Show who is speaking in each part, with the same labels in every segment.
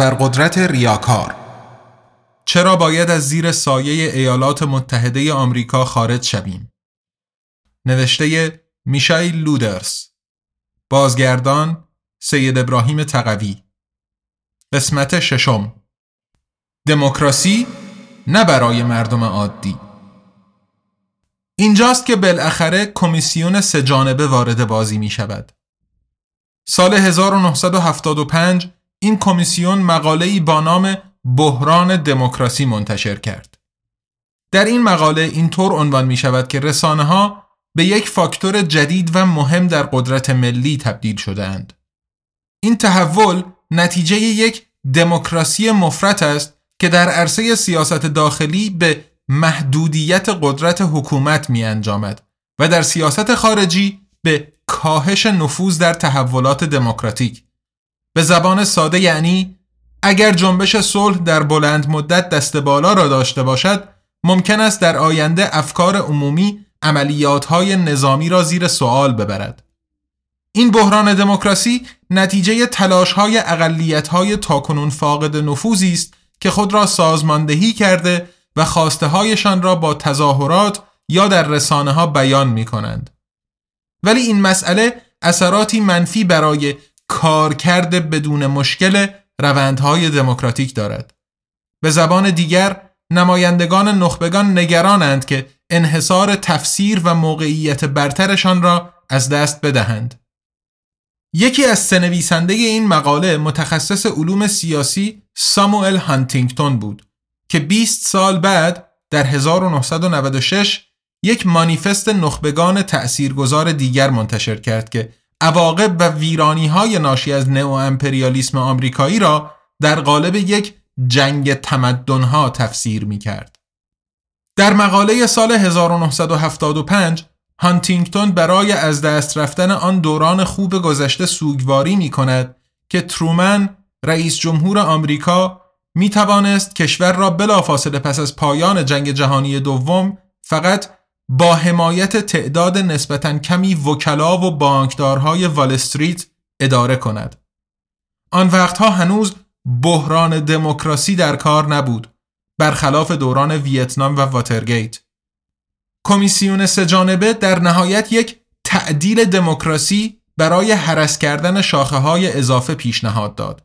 Speaker 1: ابرقدرت ریاکار. چرا باید از زیر سایه ایالات متحده آمریکا خارج شویم؟ نوشته میشایل لودرس بازگردان سید ابراهیم تقوی. قسمت ششم. دموکراسی نه برای مردم عادی. اینجاست که بالاخره کمیسیون سهجانبه وارد بازی می شود. سال 1975 این کمیسیون مقاله‌ای با نام بحران دموکراسی منتشر کرد. در این مقاله اینطور عنوان می شود که رسانه ها به یک فاکتور جدید و مهم در قدرت ملی تبدیل شدهاند. این تحول نتیجه یک دموکراسی مفرط است که در عرصه سیاست داخلی به محدودیت قدرت حکومت می انجامد و در سیاست خارجی به کاهش نفوذ در تحولات دموکراتیک به زبان ساده یعنی اگر جنبش صلح در بلند مدت دست بالا را داشته باشد ممکن است در آینده افکار عمومی عملیات های نظامی را زیر سوال ببرد این بحران دموکراسی نتیجه تلاش های اقلیت های تاکنون فاقد نفوذی است که خود را سازماندهی کرده و خواسته هایشان را با تظاهرات یا در رسانه ها بیان می کنند. ولی این مسئله اثراتی منفی برای کارکرد بدون مشکل روندهای دموکراتیک دارد. به زبان دیگر نمایندگان نخبگان نگرانند که انحصار تفسیر و موقعیت برترشان را از دست بدهند. یکی از سنویسنده این مقاله متخصص علوم سیاسی ساموئل هانتینگتون بود که 20 سال بعد در 1996 یک مانیفست نخبگان تأثیرگذار دیگر منتشر کرد که عواقب و ویرانی های ناشی از نئو امپریالیسم آمریکایی را در قالب یک جنگ تمدنها تفسیر می کرد. در مقاله سال 1975 هانتینگتون برای از دست رفتن آن دوران خوب گذشته سوگواری می کند که ترومن رئیس جمهور آمریکا می توانست کشور را بلافاصله پس از پایان جنگ جهانی دوم فقط با حمایت تعداد نسبتا کمی وکلا و بانکدارهای وال استریت اداره کند. آن وقتها هنوز بحران دموکراسی در کار نبود برخلاف دوران ویتنام و واترگیت. کمیسیون سجانبه در نهایت یک تعدیل دموکراسی برای حرس کردن شاخه های اضافه پیشنهاد داد.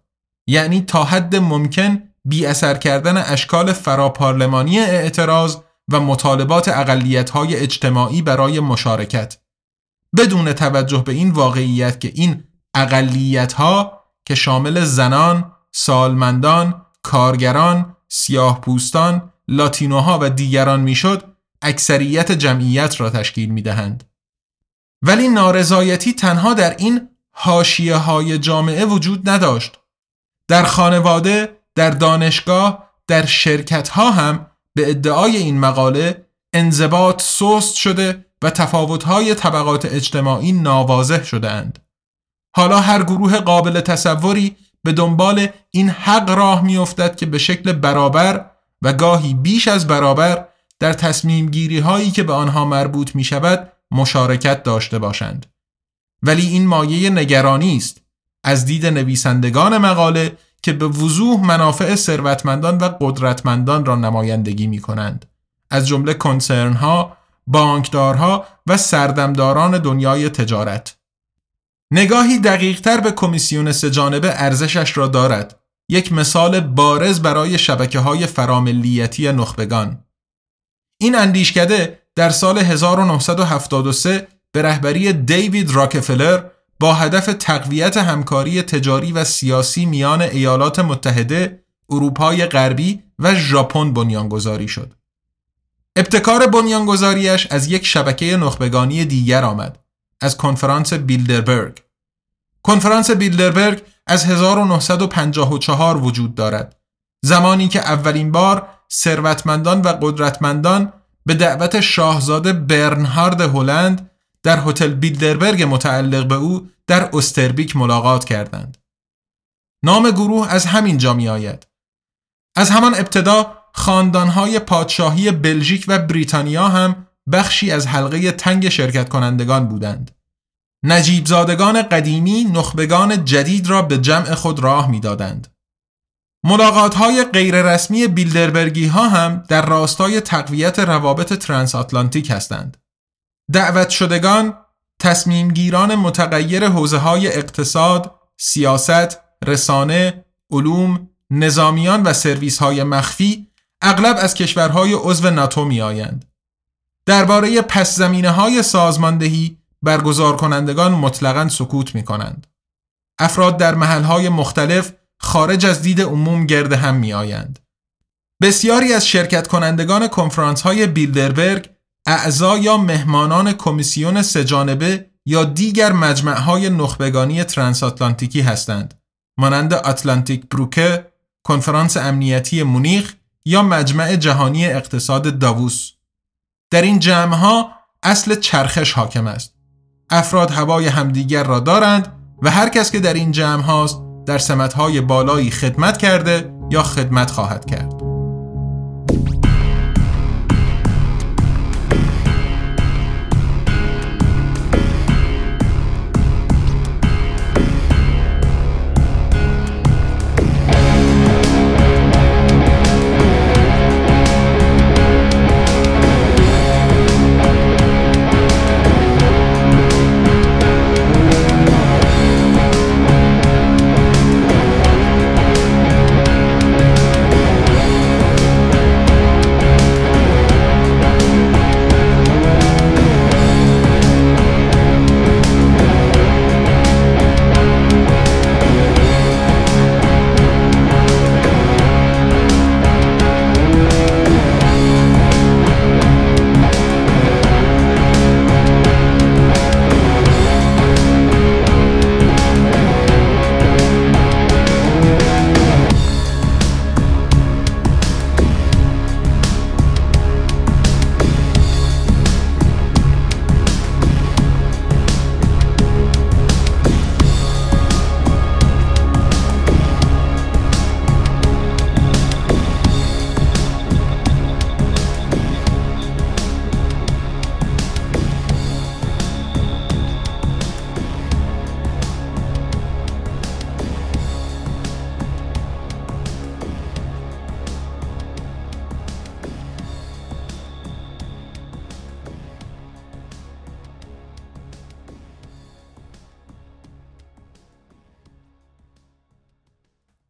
Speaker 1: یعنی تا حد ممکن بی اثر کردن اشکال فراپارلمانی اعتراض و مطالبات های اجتماعی برای مشارکت بدون توجه به این واقعیت که این ها که شامل زنان، سالمندان، کارگران، سیاه پوستان، لاتینوها و دیگران می‌شد اکثریت جمعیت را تشکیل می دهند. ولی نارضایتی تنها در این هاشیه های جامعه وجود نداشت. در خانواده، در دانشگاه، در شرکت ها هم به ادعای این مقاله انضباط سست شده و تفاوت‌های طبقات اجتماعی ناواضح شدهاند. حالا هر گروه قابل تصوری به دنبال این حق راه میافتد که به شکل برابر و گاهی بیش از برابر در تصمیم گیری هایی که به آنها مربوط می شود مشارکت داشته باشند. ولی این مایه نگرانی است از دید نویسندگان مقاله که به وضوح منافع ثروتمندان و قدرتمندان را نمایندگی می کنند. از جمله کنسرن ها، بانکدارها و سردمداران دنیای تجارت. نگاهی دقیقتر به کمیسیون سجانبه ارزشش را دارد. یک مثال بارز برای شبکه های فراملیتی نخبگان. این اندیشکده در سال 1973 به رهبری دیوید راکفلر با هدف تقویت همکاری تجاری و سیاسی میان ایالات متحده، اروپای غربی و ژاپن بنیانگذاری شد. ابتکار بنیانگذاریش از یک شبکه نخبگانی دیگر آمد، از کنفرانس بیلدربرگ. کنفرانس بیلدربرگ از 1954 وجود دارد زمانی که اولین بار ثروتمندان و قدرتمندان به دعوت شاهزاده برنهارد هلند در هتل بیلدربرگ متعلق به او در استربیک ملاقات کردند. نام گروه از همین جا می آید. از همان ابتدا خاندانهای پادشاهی بلژیک و بریتانیا هم بخشی از حلقه تنگ شرکت کنندگان بودند. نجیب زادگان قدیمی نخبگان جدید را به جمع خود راه می‌دادند. ملاقات های غیررسمی بیلدربرگی ها هم در راستای تقویت روابط ترانس آتلانتیک هستند. دعوت شدگان تصمیمگیران متغیر حوزه های اقتصاد، سیاست، رسانه، علوم، نظامیان و سرویس های مخفی اغلب از کشورهای عضو ناتو می آیند. درباره پس زمینه های سازماندهی برگزار کنندگان مطلقا سکوت می کنند. افراد در محلهای مختلف خارج از دید عموم گرد هم می آیند. بسیاری از شرکت کنندگان کنفرانس های بیلدربرگ اعضا یا مهمانان کمیسیون سهجانبه یا دیگر مجمع های نخبگانی ترانس آتلانتیکی هستند مانند آتلانتیک بروکه، کنفرانس امنیتی مونیخ یا مجمع جهانی اقتصاد داووس. در این جمع ها اصل چرخش حاکم است. افراد هوای همدیگر را دارند و هر کس که در این جمع هاست در سمت بالایی خدمت کرده یا خدمت خواهد کرد.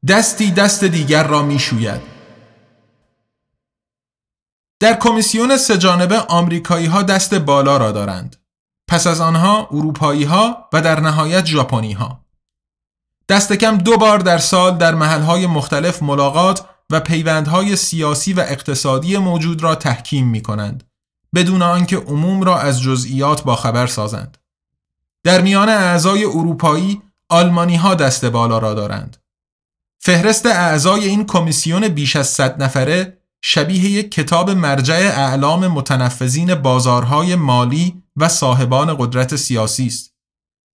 Speaker 1: دستی دست دیگر را می شوید. در کمیسیون سجانبه آمریکایی ها دست بالا را دارند. پس از آنها اروپایی ها و در نهایت ژاپنی ها. دست کم دو بار در سال در محل مختلف ملاقات و پیوندهای سیاسی و اقتصادی موجود را تحکیم می کنند بدون آنکه عموم را از جزئیات با خبر سازند. در میان اعضای اروپایی آلمانی ها دست بالا را دارند. فهرست اعضای این کمیسیون بیش از 100 نفره شبیه یک کتاب مرجع اعلام متنفذین بازارهای مالی و صاحبان قدرت سیاسی است.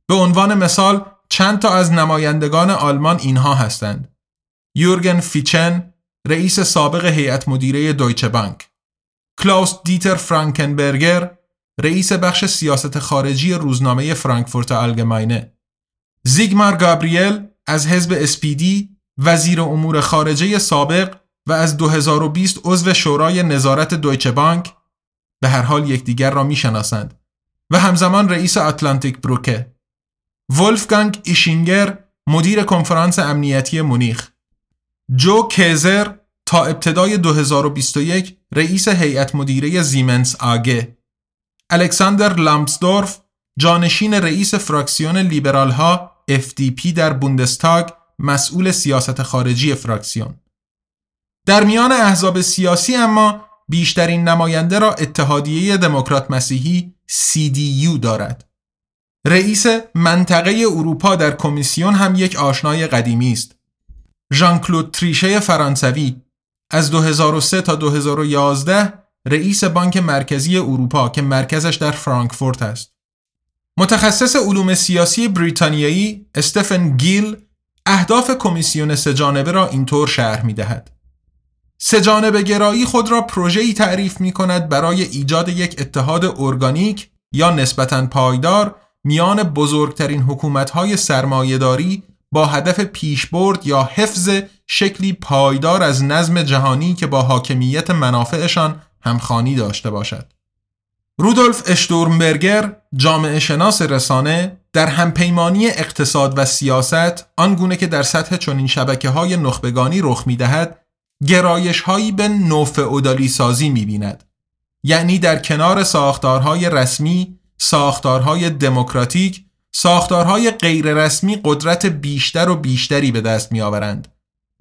Speaker 1: به عنوان مثال چند تا از نمایندگان آلمان اینها هستند. یورگن فیچن، رئیس سابق هیئت مدیره دویچه بانک. کلاوس دیتر فرانکنبرگر، رئیس بخش سیاست خارجی روزنامه فرانکفورت آلگماینه. زیگمار گابریل از حزب اسپیدی وزیر امور خارجه سابق و از 2020 عضو شورای نظارت دویچه بانک به هر حال یکدیگر را می‌شناسند و همزمان رئیس اتلانتیک بروکه ولفگانگ ایشینگر مدیر کنفرانس امنیتی مونیخ. جو کیزر تا ابتدای 2021 رئیس هیئت مدیره زیمنس آگه. الکساندر لامسدورف جانشین رئیس فراکسیون لیبرال ها FDP در بوندستاگ مسئول سیاست خارجی فراکسیون در میان احزاب سیاسی اما بیشترین نماینده را اتحادیه دموکرات مسیحی CDU دارد رئیس منطقه اروپا در کمیسیون هم یک آشنای قدیمی است. ژان کلود تریشه فرانسوی از 2003 تا 2011 رئیس بانک مرکزی اروپا که مرکزش در فرانکفورت است. متخصص علوم سیاسی بریتانیایی استفن گیل اهداف کمیسیون سهجانبه را اینطور شرح می دهد. سهجانبه گرایی خود را پروژه‌ای تعریف می کند برای ایجاد یک اتحاد ارگانیک یا نسبتاً پایدار میان بزرگترین حکومت‌های سرمایهداری با هدف پیشبرد یا حفظ شکلی پایدار از نظم جهانی که با حاکمیت منافعشان همخانی داشته باشد. رودولف اشتورمبرگر جامعه شناس رسانه در همپیمانی اقتصاد و سیاست آنگونه که در سطح چنین شبکه های نخبگانی رخ می دهد گرایش هایی به نوفئودالی سازی می بیند. یعنی در کنار ساختارهای رسمی، ساختارهای دموکراتیک، ساختارهای غیررسمی قدرت بیشتر و بیشتری به دست می آورند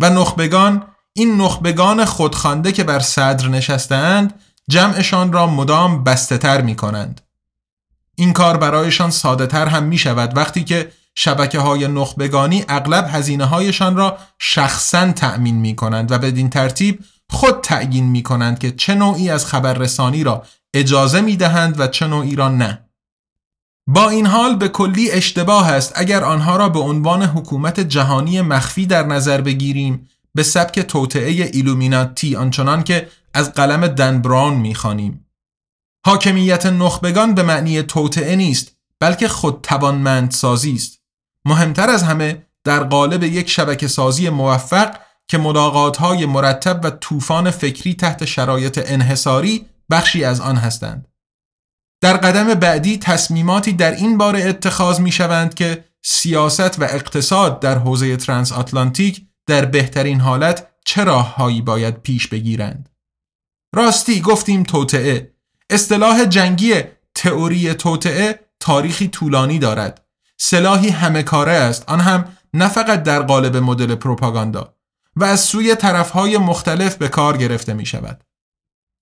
Speaker 1: و نخبگان این نخبگان خودخوانده که بر صدر نشستهاند جمعشان را مدام بسته تر می کنند. این کار برایشان ساده تر هم می شود وقتی که شبکه های نخبگانی اغلب هزینه هایشان را شخصا تأمین می کنند و بدین ترتیب خود تعیین می کنند که چه نوعی از خبررسانی را اجازه می دهند و چه نوعی را نه. با این حال به کلی اشتباه است اگر آنها را به عنوان حکومت جهانی مخفی در نظر بگیریم به سبک توطعه ایلومیناتی آنچنان که از قلم دن براون می‌خوانیم. حاکمیت نخبگان به معنی توطعه نیست بلکه خود توانمند سازی است. مهمتر از همه در قالب یک شبکه سازی موفق که ملاقات های مرتب و طوفان فکری تحت شرایط انحصاری بخشی از آن هستند. در قدم بعدی تصمیماتی در این باره اتخاذ می شوند که سیاست و اقتصاد در حوزه ترانس آتلانتیک در بهترین حالت چه راههایی باید پیش بگیرند. راستی گفتیم توطعه اصطلاح جنگی تئوری توطعه تاریخی طولانی دارد. سلاحی همه کاره است. آن هم نه فقط در قالب مدل پروپاگاندا و از سوی طرفهای مختلف به کار گرفته می شود.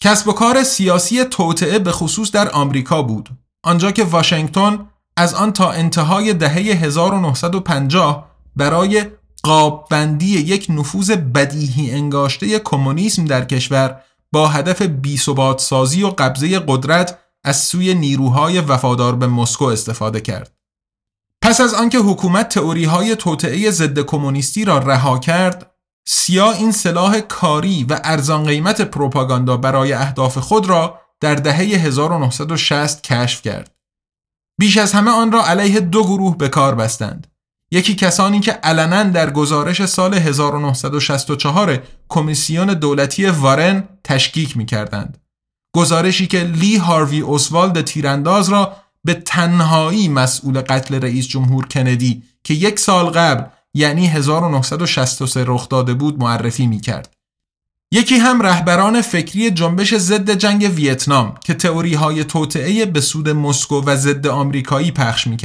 Speaker 1: کسب و کار سیاسی توطعه به خصوص در آمریکا بود. آنجا که واشنگتن از آن تا انتهای دهه 1950 برای قاببندی یک نفوذ بدیهی انگاشته کمونیسم در کشور با هدف بیثبات سازی و قبضه قدرت از سوی نیروهای وفادار به مسکو استفاده کرد. پس از آنکه حکومت تئوری های توطعه ضد کمونیستی را رها کرد، سیا این سلاح کاری و ارزان قیمت پروپاگاندا برای اهداف خود را در دهه 1960 کشف کرد. بیش از همه آن را علیه دو گروه به کار بستند. یکی کسانی که علنا در گزارش سال 1964 کمیسیون دولتی وارن تشکیک می کردند. گزارشی که لی هاروی اوسوالد تیرانداز را به تنهایی مسئول قتل رئیس جمهور کندی که یک سال قبل یعنی 1963 رخ داده بود معرفی می کرد. یکی هم رهبران فکری جنبش ضد جنگ ویتنام که تئوری های توطعه به سود مسکو و ضد آمریکایی پخش می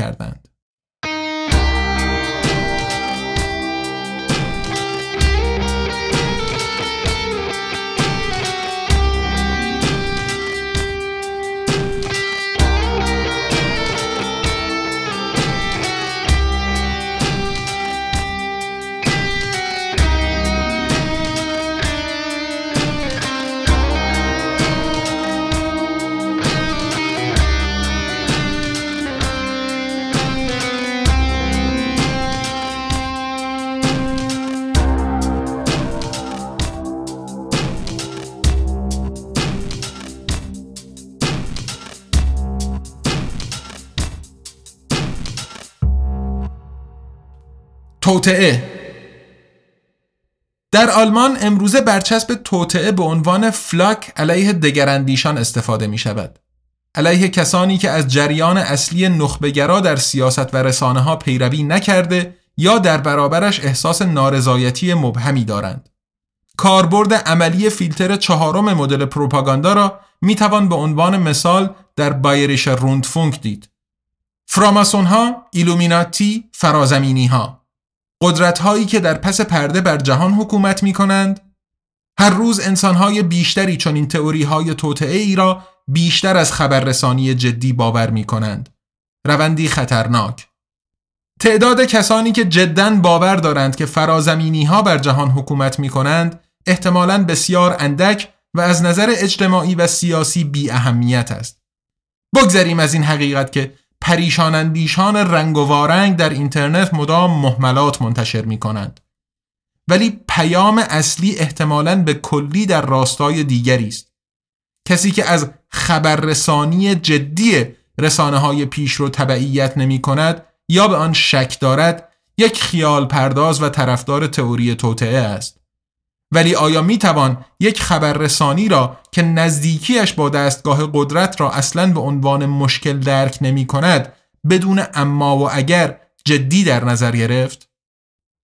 Speaker 1: توطعه در آلمان امروزه برچسب توطعه به عنوان فلاک علیه دگراندیشان استفاده می شود. علیه کسانی که از جریان اصلی نخبگرا در سیاست و رسانه ها پیروی نکرده یا در برابرش احساس نارضایتی مبهمی دارند. کاربرد عملی فیلتر چهارم مدل پروپاگاندا را می توان به عنوان مثال در بایریش روندفونک دید. فراماسون ها، ایلومیناتی، فرازمینی ها قدرت هایی که در پس پرده بر جهان حکومت می کنند هر روز انسان های بیشتری چون این تئوری های توطعه ای را بیشتر از خبررسانی جدی باور می کنند روندی خطرناک. تعداد کسانی که جدا باور دارند که فرازمینی ها بر جهان حکومت می کنند احتمالاً بسیار اندک و از نظر اجتماعی و سیاسی بی اهمیت است. بگذریم از این حقیقت که پریشان اندیشان رنگ و وارنگ در اینترنت مدام محملات منتشر می کنند. ولی پیام اصلی احتمالاً به کلی در راستای دیگری است. کسی که از خبررسانی جدی رسانه های پیش رو تبعیت نمی کند یا به آن شک دارد یک خیال پرداز و طرفدار تئوری توطعه است. ولی آیا می توان یک خبررسانی را که نزدیکیش با دستگاه قدرت را اصلا به عنوان مشکل درک نمی کند بدون اما و اگر جدی در نظر گرفت؟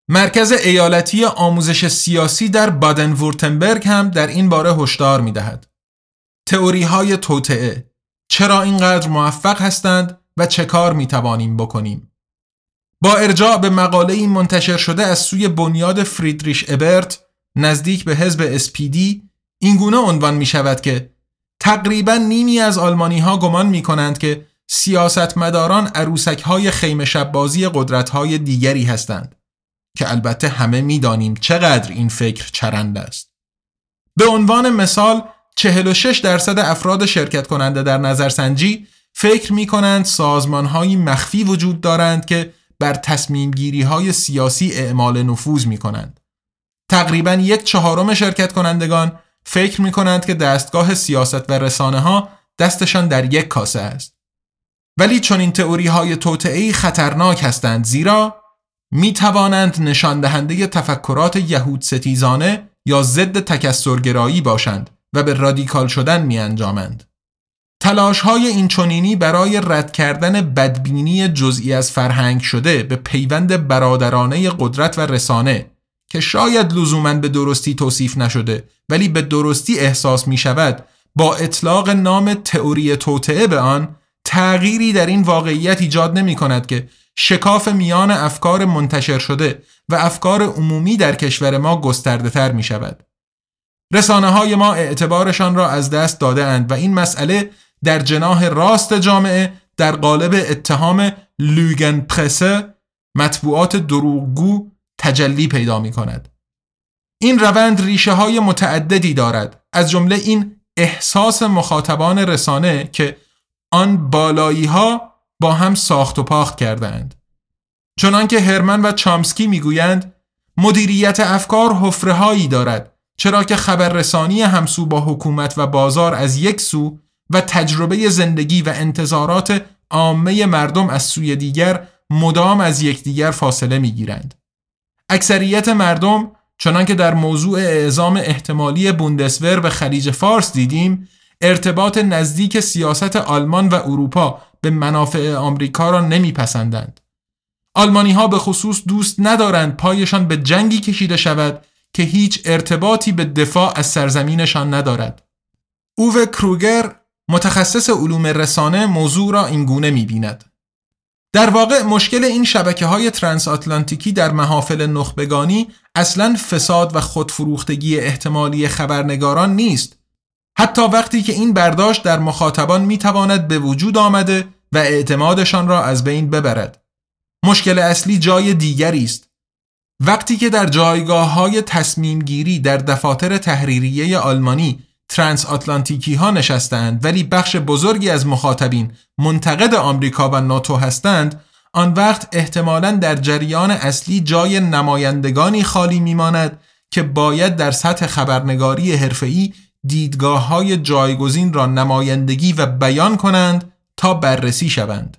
Speaker 1: مرکز ایالتی آموزش سیاسی در بادن وورتنبرگ هم در این باره هشدار می دهد. تئوری های توطعه چرا اینقدر موفق هستند و چه کار می توانیم بکنیم؟ با ارجاع به مقاله منتشر شده از سوی بنیاد فریدریش ابرت نزدیک به حزب SPD اینگونه عنوان می شود که تقریبا نیمی از آلمانی ها گمان می کنند که سیاستمداران عروسک های خیمه شبازی قدرت های دیگری هستند که البته همه می‌دانیم چقدر این فکر چرند است. به عنوان مثال 46 درصد افراد شرکت کننده در نظرسنجی فکر می کنند سازمان های مخفی وجود دارند که بر تصمیم گیری های سیاسی اعمال نفوذ می کنند. تقریبا یک چهارم شرکت کنندگان فکر می کنند که دستگاه سیاست و رسانه ها دستشان در یک کاسه است. ولی چون این تئوری های توطعه خطرناک هستند زیرا می توانند نشان دهنده تفکرات یهود ستیزانه یا ضد تکسرگرایی باشند و به رادیکال شدن می انجامند. تلاش های این چونینی برای رد کردن بدبینی جزئی از فرهنگ شده به پیوند برادرانه قدرت و رسانه که شاید لزوما به درستی توصیف نشده ولی به درستی احساس می شود با اطلاق نام تئوری توطعه به آن تغییری در این واقعیت ایجاد نمی کند که شکاف میان افکار منتشر شده و افکار عمومی در کشور ما گسترده تر می شود. رسانه های ما اعتبارشان را از دست داده اند و این مسئله در جناح راست جامعه در قالب اتهام لوگن پرسه مطبوعات دروغگو تجلی پیدا می کند. این روند ریشه های متعددی دارد از جمله این احساس مخاطبان رسانه که آن بالایی ها با هم ساخت و پاخت کردند. چنانکه هرمن و چامسکی می‌گویند مدیریت افکار حفره هایی دارد چرا که خبررسانی همسو با حکومت و بازار از یک سو و تجربه زندگی و انتظارات عامه مردم از سوی دیگر مدام از یکدیگر فاصله می‌گیرند. اکثریت مردم چنانکه در موضوع اعزام احتمالی بوندسور به خلیج فارس دیدیم ارتباط نزدیک سیاست آلمان و اروپا به منافع آمریکا را نمیپسندند. آلمانی ها به خصوص دوست ندارند پایشان به جنگی کشیده شود که هیچ ارتباطی به دفاع از سرزمینشان ندارد. اوو کروگر متخصص علوم رسانه موضوع را اینگونه می‌بیند. در واقع مشکل این شبکه های ترانس آتلانتیکی در محافل نخبگانی اصلا فساد و خودفروختگی احتمالی خبرنگاران نیست. حتی وقتی که این برداشت در مخاطبان می‌تواند به وجود آمده و اعتمادشان را از بین ببرد. مشکل اصلی جای دیگری است. وقتی که در جایگاه های تصمیم گیری در دفاتر تحریریه آلمانی ترانس آتلانتیکی ها نشستند ولی بخش بزرگی از مخاطبین منتقد آمریکا و ناتو هستند آن وقت احتمالا در جریان اصلی جای نمایندگانی خالی میماند که باید در سطح خبرنگاری حرفه‌ای دیدگاه های جایگزین را نمایندگی و بیان کنند تا بررسی شوند.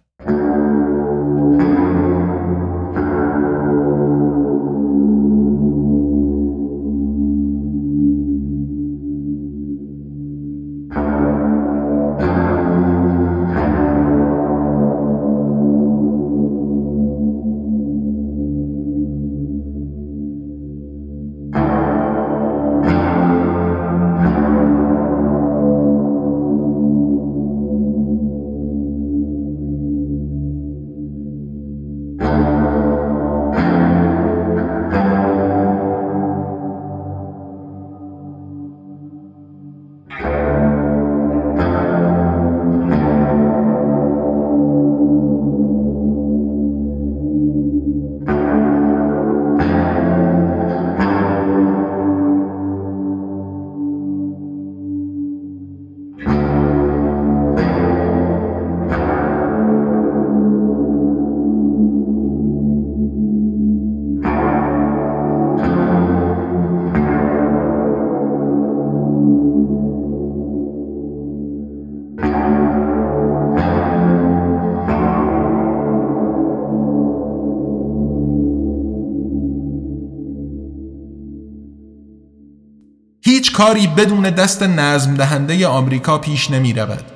Speaker 1: کاری بدون دست نظم دهنده آمریکا پیش نمی رود.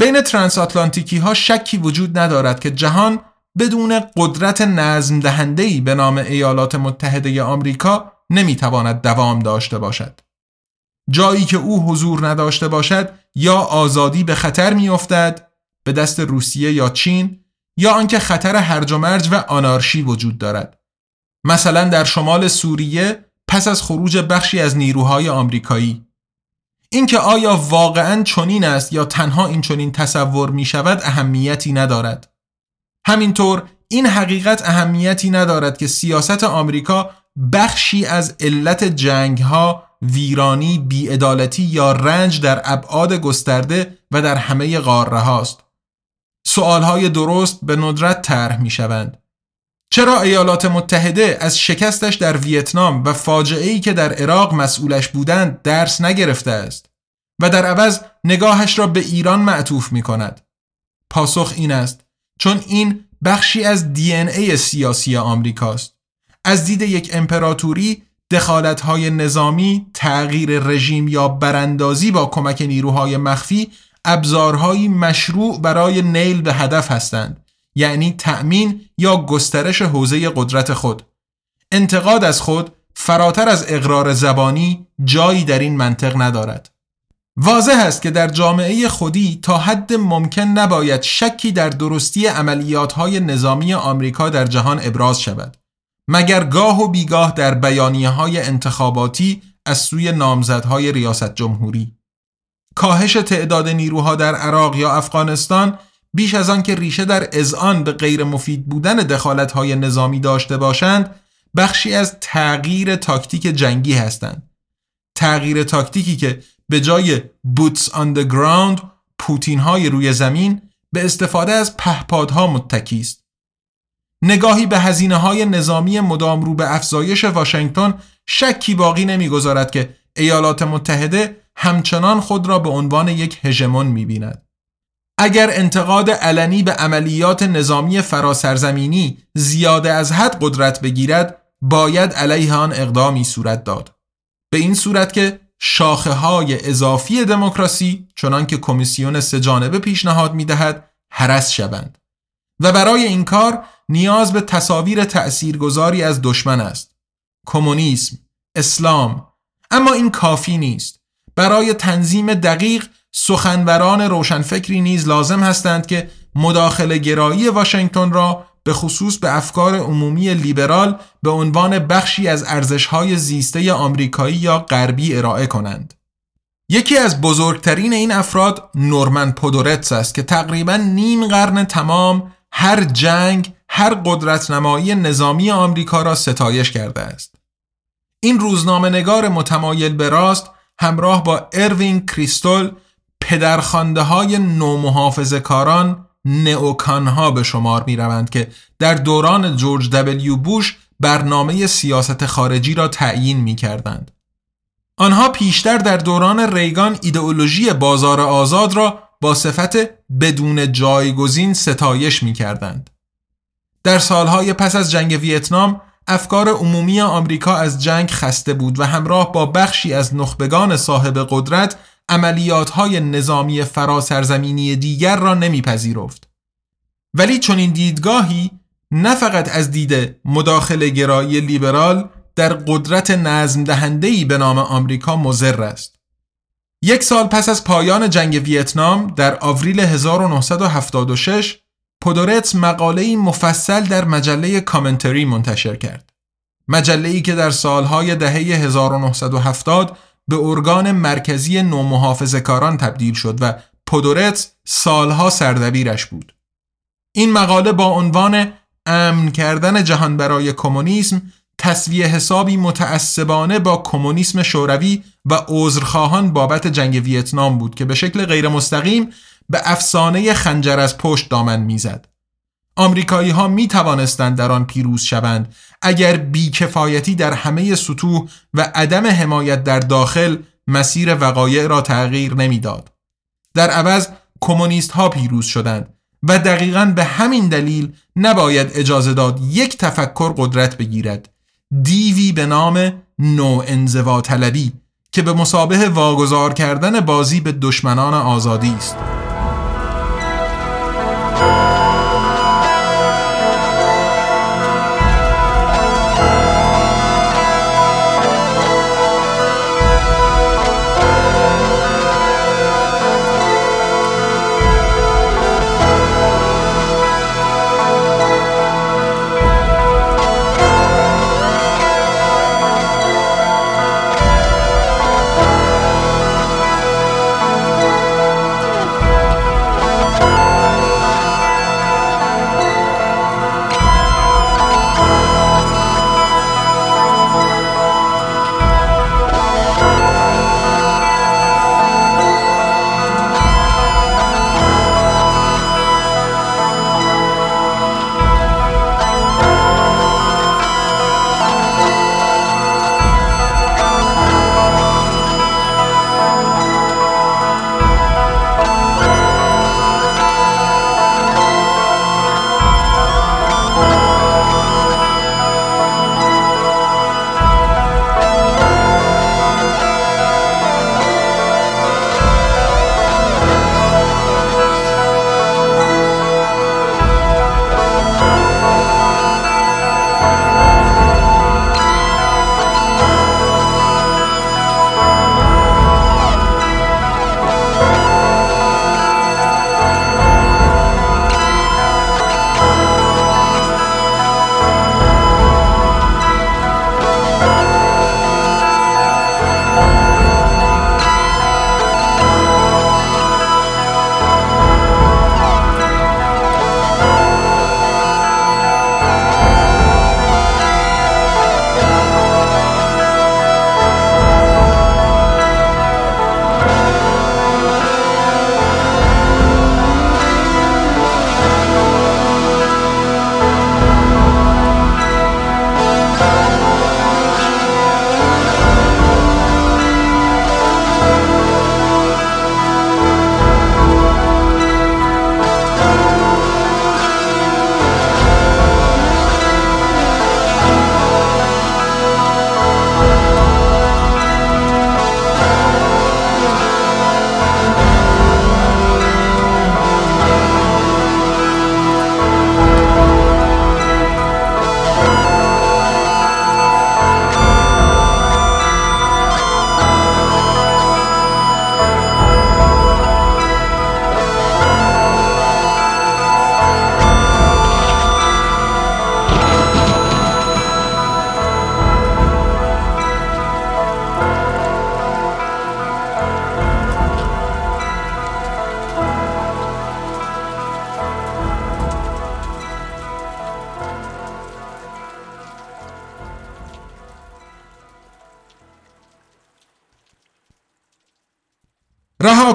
Speaker 1: بین ترانس آتلانتیکی ها شکی وجود ندارد که جهان بدون قدرت نظم دهندهی به نام ایالات متحده آمریکا نمی‌تواند دوام داشته باشد. جایی که او حضور نداشته باشد یا آزادی به خطر میافتد به دست روسیه یا چین یا آنکه خطر هرج و مرج و آنارشی وجود دارد. مثلا در شمال سوریه پس از خروج بخشی از نیروهای آمریکایی. اینکه آیا واقعا چنین است یا تنها این چنین تصور می شود اهمیتی ندارد. همینطور این حقیقت اهمیتی ندارد که سیاست آمریکا بخشی از علت جنگ ها ویرانی بیعدالتی یا رنج در ابعاد گسترده و در همه قاره هاست سوال درست به ندرت طرح می شوند چرا ایالات متحده از شکستش در ویتنام و فاجعه ای که در عراق مسئولش بودند درس نگرفته است و در عوض نگاهش را به ایران معطوف می کند؟ پاسخ این است چون این بخشی از دی ای سیاسی آمریکاست. از دید یک امپراتوری های نظامی، تغییر رژیم یا براندازی با کمک نیروهای مخفی ابزارهایی مشروع برای نیل به هدف هستند یعنی تأمین یا گسترش حوزه قدرت خود. انتقاد از خود فراتر از اقرار زبانی جایی در این منطق ندارد. واضح است که در جامعه خودی تا حد ممکن نباید شکی در درستی عملیات های نظامی آمریکا در جهان ابراز شود مگر گاه و بیگاه در بیانیه های انتخاباتی از سوی نامزدهای ریاست جمهوری کاهش تعداد نیروها در عراق یا افغانستان بیش از آن که ریشه در اذعان به غیر مفید بودن دخالت های نظامی داشته باشند بخشی از تغییر تاکتیک جنگی هستند. تغییر تاکتیکی که به جای بوتس آن the ground پوتین های روی زمین به استفاده از پهپادها متکی است. نگاهی به هزینه های نظامی مدام رو به افزایش واشنگتن شکی باقی نمی‌گذارد که ایالات متحده همچنان خود را به عنوان یک هژمون می‌بیند. اگر انتقاد علنی به عملیات نظامی فراسرزمینی زیاده از حد قدرت بگیرد باید علیه آن اقدامی صورت داد. به این صورت که شاخه های اضافی دموکراسی چنان که کمیسیون سهجانبه پیشنهاد می دهد حرس شوند. و برای این کار نیاز به تصاویر تأثیرگذاری از دشمن است. کمونیسم اسلام اما این کافی نیست. برای تنظیم دقیق سخنوران روشنفکری نیز لازم هستند که مداخله گرایی واشنگتن را به خصوص به افکار عمومی لیبرال به عنوان بخشی از ارزشهای زیسته آمریکایی یا غربی ارائه کنند. یکی از بزرگترین این افراد نورمن پودورتس است که تقریبا نیم قرن تمام هر جنگ هر قدرتنمایی نظامی آمریکا را ستایش کرده است. این روزنامه نگار متمایل به راست همراه با اروین کریستول پدرخانده های نومحافظه کاران ها به شمار می روند که در دوران جورج دبلیو بوش برنامه سیاست خارجی را تعیین می کردند. آنها پیشتر در دوران ریگان ایدئولوژی بازار آزاد را با صفت بدون جایگزین ستایش می کردند. در سالهای پس از جنگ ویتنام افکار عمومی آمریکا از جنگ خسته بود و همراه با بخشی از نخبگان صاحب قدرت عملیات های نظامی فراسرزمینی دیگر را نمیپذیرفت. ولی چون این دیدگاهی نه فقط از دید مداخله گرایی لیبرال در قدرت نظم دهندهی به نام آمریکا مزر است. یک سال پس از پایان جنگ ویتنام در آوریل 1976 پودورتس مقاله مفصل در مجله کامنتری منتشر کرد. مجله ای که در سالهای دهه 1970 به ارگان مرکزی نومحافظه کاران تبدیل شد و پودورتس سالها سردبیرش بود. این مقاله با عنوان امن کردن جهان برای کمونیسم تصویه حسابی متعصبانه با کمونیسم شوروی و عذرخواهان بابت جنگ ویتنام بود که به شکل غیر مستقیم به افسانه خنجر از پشت دامن می‌زد. آمریکایی ها می توانستند در آن پیروز شوند اگر بیکفایتی در همه سطوح و عدم حمایت در داخل مسیر وقایع را تغییر نمی‌داد. در عوض کمونیست ها پیروز شدند و دقیقا به همین دلیل نباید اجازه داد یک تفکر قدرت بگیرد دیوی به نام نو انزوا طلبی که به مسابه واگذار کردن بازی به دشمنان آزادی است.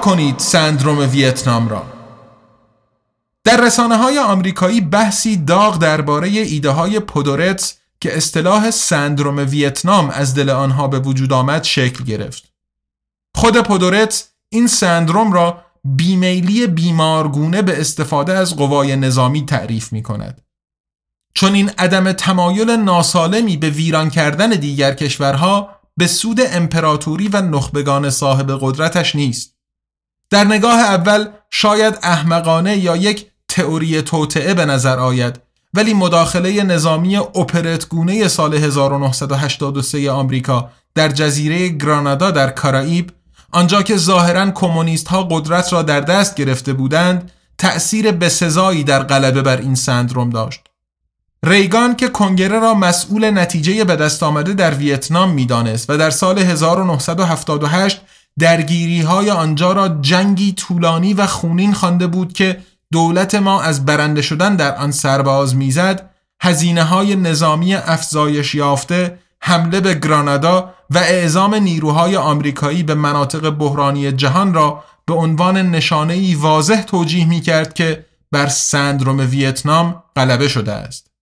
Speaker 1: کنید سندروم ویتنام را در رسانه های آمریکایی بحثی داغ درباره ایده های پودورتس که اصطلاح سندروم ویتنام از دل آنها به وجود آمد شکل گرفت. خود پودورتس این سندروم را بیمیلی بیمارگونه به استفاده از قوای نظامی تعریف می کند. چون این عدم تمایل ناسالمی به ویران کردن دیگر کشورها به سود امپراتوری و نخبگان صاحب قدرتش نیست. در نگاه اول شاید احمقانه یا یک تئوری توطعه به نظر آید ولی مداخله نظامی اپرتگونه سال 1983 آمریکا در جزیره گرانادا در کارائیب آنجا که ظاهرا کمونیست ها قدرت را در دست گرفته بودند تأثیر بسزایی در غلبه بر این سندروم داشت. ریگان که کنگره را مسئول نتیجه به دست آمده در ویتنام می‌دانست و در سال 1978 درگیری های آنجا را جنگی طولانی و خونین خوانده بود که دولت ما از برنده شدن در آن سرباز می‌زد هزینه های نظامی افزایش یافته حمله به گرانادا و اعزام نیروهای آمریکایی به مناطق بحرانی جهان را به عنوان نشانه ای واضح توجیه می کرد که بر سندروم ویتنام غلبه شده است.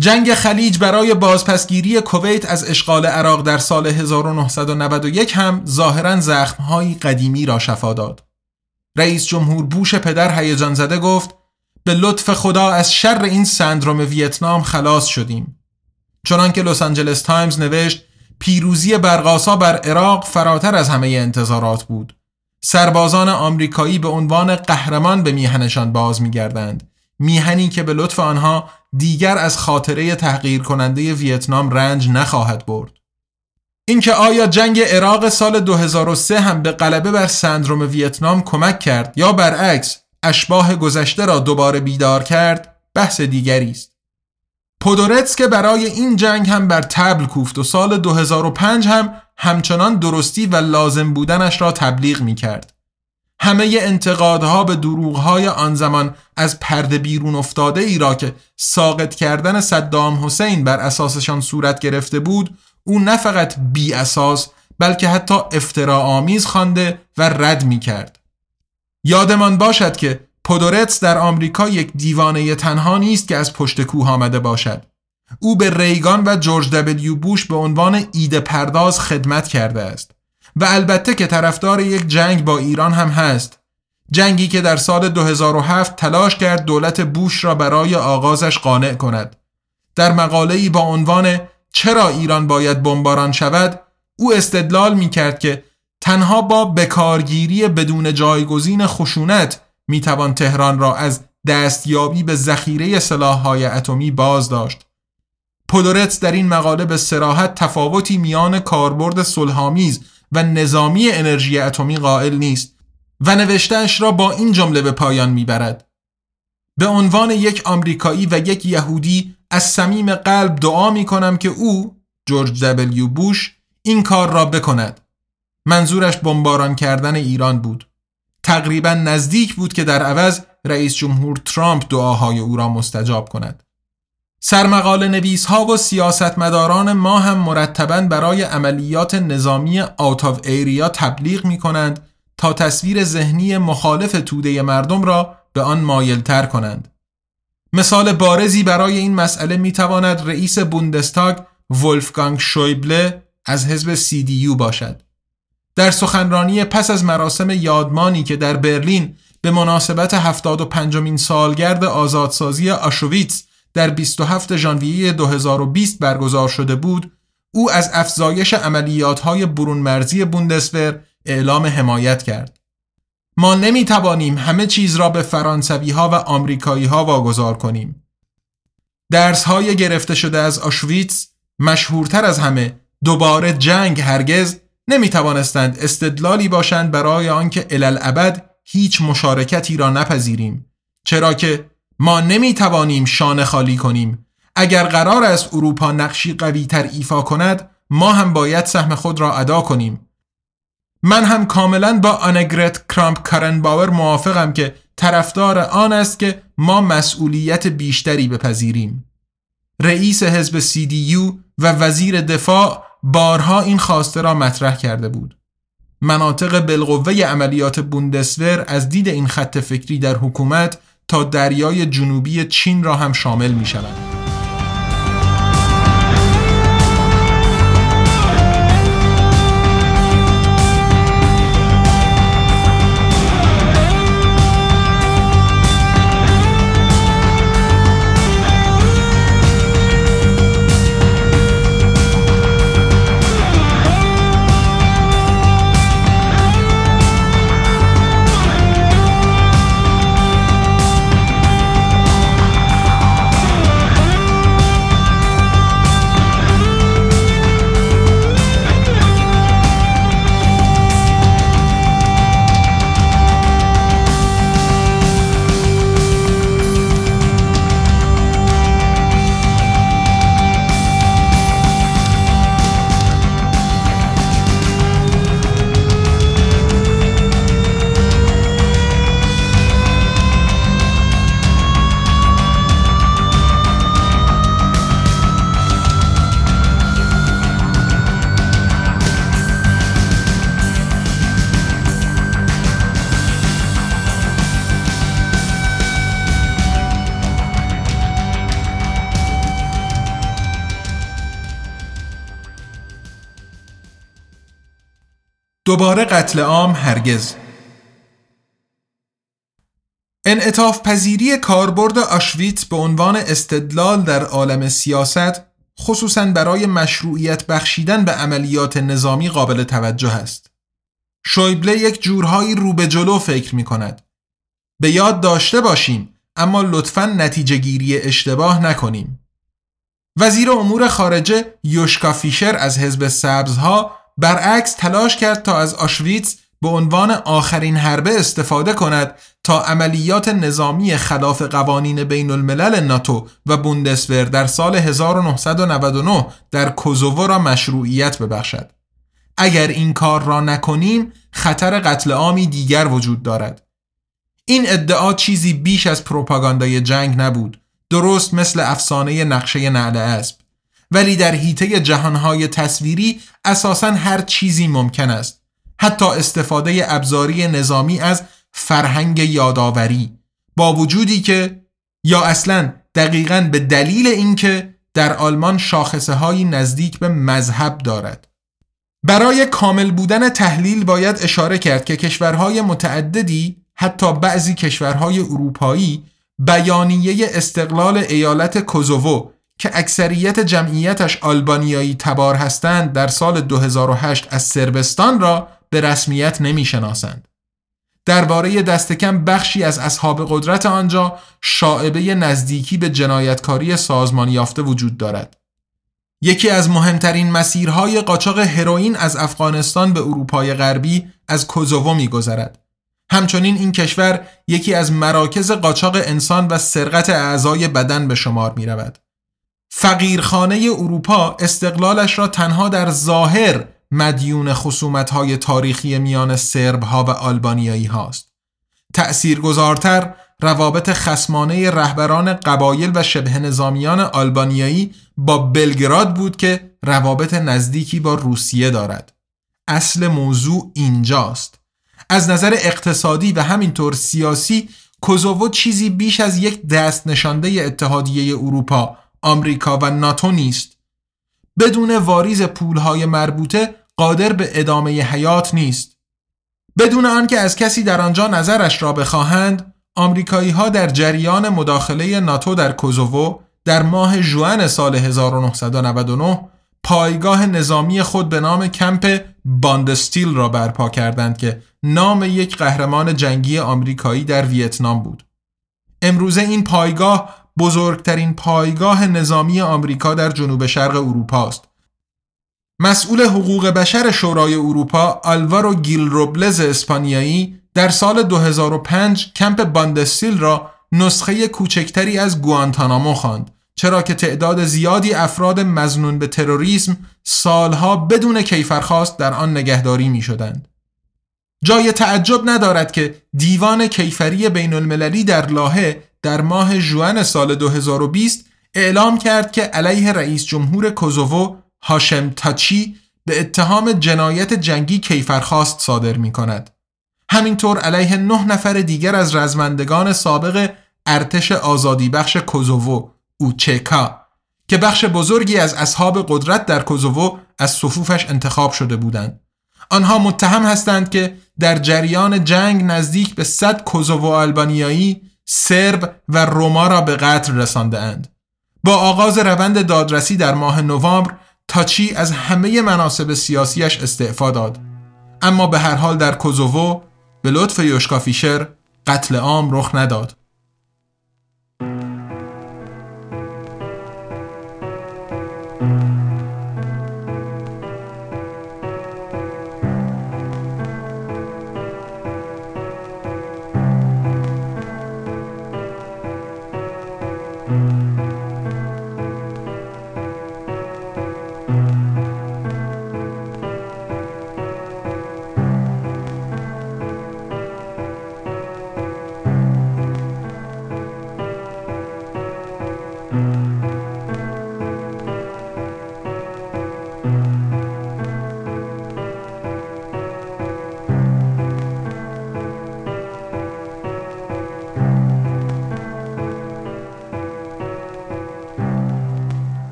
Speaker 1: جنگ خلیج برای بازپسگیری کویت از اشغال عراق در سال 1991 هم ظاهرا زخمهایی قدیمی را شفا داد. رئیس جمهور بوش پدر هیجان زده گفت به لطف خدا از شر این سندروم ویتنام خلاص شدیم. چنانکه لس آنجلس تایمز نوشت پیروزی برق‌آسا بر عراق فراتر از همه انتظارات بود سربازان آمریکایی به عنوان قهرمان به میهنشان باز میگردند میهنی که به لطف آنها دیگر از خاطره تحقیر کننده ویتنام رنج نخواهد برد اینکه آیا جنگ عراق سال 2003 هم به غلبه بر سندروم ویتنام کمک کرد یا برعکس اشباه گذشته را دوباره بیدار کرد بحث دیگری است پودورتس که برای این جنگ هم بر تبل کوفت و سال 2005 هم همچنان درستی و لازم بودنش را تبلیغ می کرد. همه انتقادها به دروغهای آن زمان از پرده بیرون افتاده ای را که ساقط کردن صدام حسین بر اساسشان صورت گرفته بود او نه فقط بی اساس بلکه حتی افترا آمیز خوانده و رد می کرد. یادمان باشد که پودورتس در آمریکا یک دیوانه تنها نیست که از پشت کوه آمده باشد. او به ریگان و جورج دبلیو بوش به عنوان ایده پرداز خدمت کرده است و البته که طرفدار یک جنگ با ایران هم هست. جنگی که در سال 2007 تلاش کرد دولت بوش را برای آغازش قانع کند. در مقاله‌ای با عنوان چرا ایران باید بمباران شود او استدلال می کرد که تنها با بکارگیری بدون جایگزین خشونت می توان تهران را از دستیابی به ذخیره سلاح‌های اتمی باز داشت. پودورتس در این مقاله به سراحت تفاوتی میان کاربرد صلحآمیز و نظامی انرژی اتمی قائل نیست و نوشتهش را با این جمله به پایان می‌برد. به عنوان یک آمریکایی و یک یهودی از صمیم قلب دعا می کنم که او جورج دبلیو بوش این کار را بکند. منظورش بمباران کردن ایران بود. تقریبا نزدیک بود که در عوض رئیس جمهور ترامپ دعاهای او را مستجاب کند. سرمقال نویس ها و سیاستمداران ما هم مرتبا برای عملیات نظامی آوت آف ایریا تبلیغ می کنند تا تصویر ذهنی مخالف توده مردم را به آن مایلتر کنند. مثال بارزی برای این مسئله می تواند رئیس بوندستاگ ولفگانگ شویبله از حزب CDU باشد. در سخنرانی پس از مراسم یادمانی که در برلین به مناسبت 75 سالگرد آزادسازی آشویتس در 27 ژانویه 2020 برگزار شده بود او از افزایش عملیات‌های برون مرزی بوندسور اعلام حمایت کرد. ما نمی توانیم همه چیز را به فرانسوی ها و آمریکایی ها واگذار کنیم. درس های گرفته شده از آشویتس مشهورتر از همه دوباره جنگ هرگز نمی توانستند استدلالی باشند برای آنکه الالعبد هیچ مشارکتی را نپذیریم چرا که ما نمی توانیم شانه خالی کنیم. اگر قرار است اروپا نقشی قوی تر ایفا کند ما هم باید سهم خود را ادا کنیم. من هم کاملا با آنگرت کرامپ کارنباور موافقم که طرفدار آن است که ما مسئولیت بیشتری بپذیریم. رئیس حزب CDU و وزیر دفاع بارها این خواسته را مطرح کرده بود. مناطق بالقوه عملیات بوندسور از دید این خط فکری در حکومت تا دریای جنوبی چین را هم شامل می شود. دوباره قتل عام هرگز انعطاف پذیری کاربرد آشویت به عنوان استدلال در عالم سیاست خصوصا برای مشروعیت بخشیدن به عملیات نظامی قابل توجه است. شویبله یک جورهایی رو به جلو فکر می کند. به یاد داشته باشیم اما لطفا نتیجه گیری اشتباه نکنیم. وزیر امور خارجه یوشکا فیشر از حزب سبزها برعکس تلاش کرد تا از آشویتز به عنوان آخرین حربه استفاده کند تا عملیات نظامی خلاف قوانین بین الملل ناتو و بوندسور در سال 1999 در کوزوو را مشروعیت ببخشد. اگر این کار را نکنیم خطر قتل عامی دیگر وجود دارد. این ادعا چیزی بیش از پروپاگاندای جنگ نبود درست مثل افسانه نقشه نعل اسب ولی در حیطه جهانهای تصویری اساسا هر چیزی ممکن است. حتی استفاده ابزاری نظامی از فرهنگ یادآوری. با وجودی که یا اصلا دقیقا به دلیل اینکه در آلمان شاخصه های نزدیک به مذهب دارد. برای کامل بودن تحلیل باید اشاره کرد که کشورهای متعددی حتی بعضی کشورهای اروپایی بیانیه استقلال ایالت کوزوو که اکثریت جمعیتش آلبانیایی تبار هستند در سال 2008 از سربستان را به رسمیت نمی شناسند. درباره دستکم بخشی از اصحاب قدرت آنجا شاعبه نزدیکی به جنایتکاری سازمان یافته وجود دارد. یکی از مهمترین مسیرهای قاچاق هروئین از افغانستان به اروپای غربی از کوزوو میگذرد. همچنین این کشور یکی از مراکز قاچاق انسان و سرقت اعضای بدن به شمار می رود. فقیرخانه اروپا استقلالش را تنها در ظاهر مدیون های تاریخی میان سرب ها و آلبانیایی هاست. تأثیرگذارتر روابط خسمانه رهبران قبایل و شبه نظامیان آلبانیایی با بلگراد بود که روابط نزدیکی با روسیه دارد. اصل موضوع اینجاست. از نظر اقتصادی و همینطور سیاسی کوزوو چیزی بیش از یک دست نشانده اتحادیه اروپا، آمریکا و ناتو نیست. بدون واریز پولهای مربوطه قادر به ادامه حیات نیست. بدون آنکه از کسی در آنجا نظرش را بخواهند، آمریکایی ها در جریان مداخله ناتو در کوزوو در ماه ژوئن سال 1999 پایگاه نظامی خود به نام کمپ باندستیل را برپا کردند که نام یک قهرمان جنگی آمریکایی در ویتنام بود. امروزه این پایگاه بزرگترین پایگاه نظامی آمریکا در جنوب شرق اروپا است. مسئول حقوق بشر شورای اروپا آلوارو گیل روبلز اسپانیایی در سال 2005 کمپ باندستیل را نسخه کوچکتری از گوانتانامو خواند چرا که تعداد زیادی افراد مزنون به تروریسم سالها بدون کیفرخواست در آن نگهداری می شدند. جای تعجب ندارد که دیوان کیفری بین المللی در لاهه در ماه جوان سال 2020 اعلام کرد که علیه رئیس جمهور کوزوو هاشم تاچی به اتهام جنایت جنگی کیفرخواست صادر می کند. همینطور علیه نه نفر دیگر از رزمندگان سابق ارتش آزادی بخش کوزوو اوچکا که بخش بزرگی از اصحاب قدرت در کوزوو از صفوفش انتخاب شده بودند. آنها متهم هستند که در جریان جنگ نزدیک به صد کوزوو آلبانیایی، سرب و روما را به قتل رسانده اند. با آغاز روند دادرسی در ماه نوامبر تاچی از همه مناسب سیاسیش استعفا داد اما به هر حال در کوزوو به لطف یوشکا فیشر قتل عام رخ نداد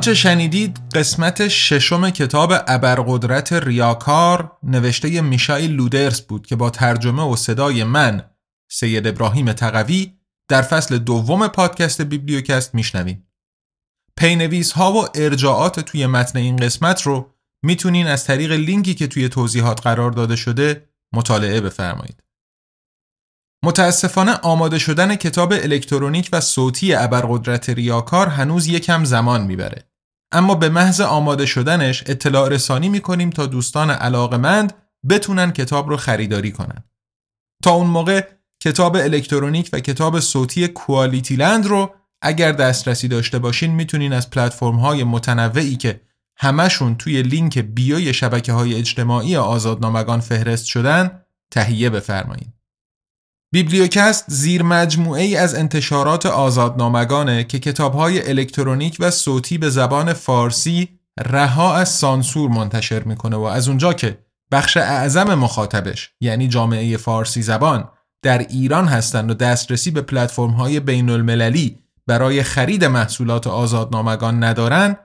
Speaker 1: آنچه شنیدید قسمت ششم کتاب ابرقدرت ریاکار نوشته میشایل لودرز بود که با ترجمه و صدای من سید ابراهیم تقوی در فصل دوم پادکست بیبلیوکست میشنویم پی‌نویس ها و ارجاعات توی متن این قسمت رو می‌تونین از طریق لینکی که توی توضیحات قرار داده شده مطالعه بفرمایید. متاسفانه آماده شدن کتاب الکترونیک و صوتی ابرقدرت ریاکار هنوز یکم زمان می‌بره. اما به محض آماده شدنش اطلاع رسانی می‌کنیم تا دوستان علاقمند بتونن کتاب رو خریداری کنن. تا اون موقع کتاب الکترونیک و کتاب صوتی کوالیتی لند رو اگر دسترسی داشته باشین می‌تونین از پلتفرم های متنوعی که همشون توی لینک بیوی شبکه های اجتماعی آزادنامگان فهرست شدن تهیه بفرمایید. بیبلیوکست زیر مجموعه ای از انتشارات آزادنامگانه که کتاب های الکترونیک و صوتی به زبان فارسی رها از سانسور منتشر می‌کنه و از اونجا که بخش اعظم مخاطبش یعنی جامعه فارسی زبان در ایران هستند و دسترسی به پلتفرم های بین المللی برای خرید محصولات آزادنامگان ندارن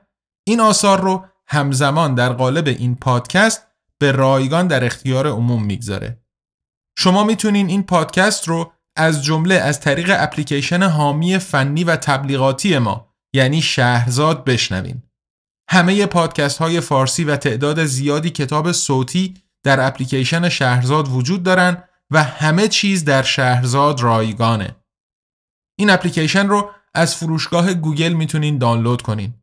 Speaker 1: این آثار رو همزمان در قالب این پادکست به رایگان در اختیار عموم می‌گذاره. شما می‌تونین این پادکست رو از جمله از طریق اپلیکیشن حامی فنی و تبلیغاتی ما یعنی شهرزاد بشنوین همه پادکست های فارسی و تعداد زیادی کتاب صوتی در اپلیکیشن شهرزاد وجود دارن و همه چیز در شهرزاد رایگانه. این اپلیکیشن رو از فروشگاه گوگل می‌تونین دانلود کنین.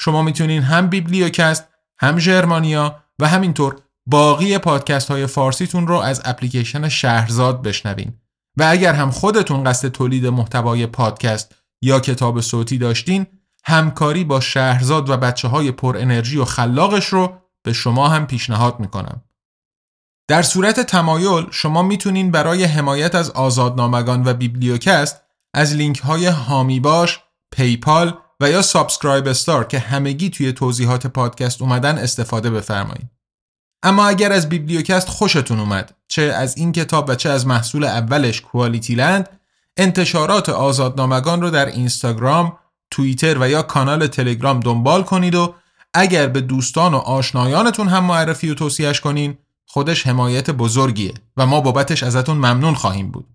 Speaker 1: شما می‌تونین هم بیبلیوکست، هم جرمانیا و همینطور باقی پادکست های فارسیتون رو از اپلیکیشن شهرزاد بشنوین. و اگر هم خودتون قصد تولید محتوای پادکست یا کتاب صوتی داشتین همکاری با شهرزاد و بچه های پر انرژی و خلاقش رو به شما هم پیشنهاد می‌کنم. در صورت تمایل شما می‌تونین برای حمایت از آزادنامگان و بیبلیوکست از لینک های حامی باش، PayPal و یا SubscribeStar که همگی توی توضیحات پادکست اومدن استفاده بفرمایید. اما اگر از بیبلیوکست خوشتون اومد چه از این کتاب و چه از محصول اولش QualityLand انتشارات آزادنامگان رو در اینستاگرام، توییتر و یا کانال تلگرام دنبال کنید و اگر به دوستان و آشنایانتون هم معرفی و توصیهش کنین خودش حمایت بزرگیه و ما بابتش ازتون ممنون خواهیم بود.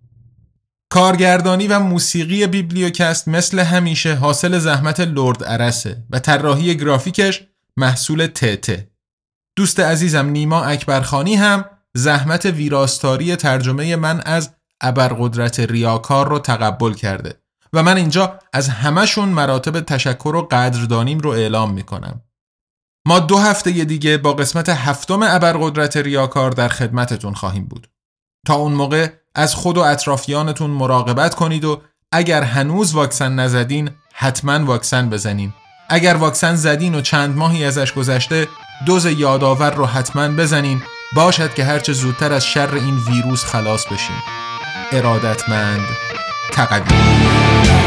Speaker 1: کارگردانی و موسیقی بیبلیوکست مثل همیشه حاصل زحمت لرد ارسه و طراحی گرافیکش محصول تته. دوست عزیزم نیما اکبرخانی هم زحمت ویراستاری ترجمه من از ابرقدرت ریاکار رو تقبل کرده و من اینجا از همهشون مراتب تشکر و قدردانیم رو اعلام می‌کنم. ما دو هفته دیگه با قسمت هفتم ابرقدرت ریاکار در خدمتتون خواهیم بود. تا اون موقع از خود و اطرافیانتون مراقبت کنید و اگر هنوز واکسن نزدین حتما واکسن بزنین. اگر واکسن زدین و چند ماهی ازش گذشته دوز یادآور رو حتما بزنین باشد که هرچه زودتر از شر این ویروس خلاص بشین. ارادتمند تقدیم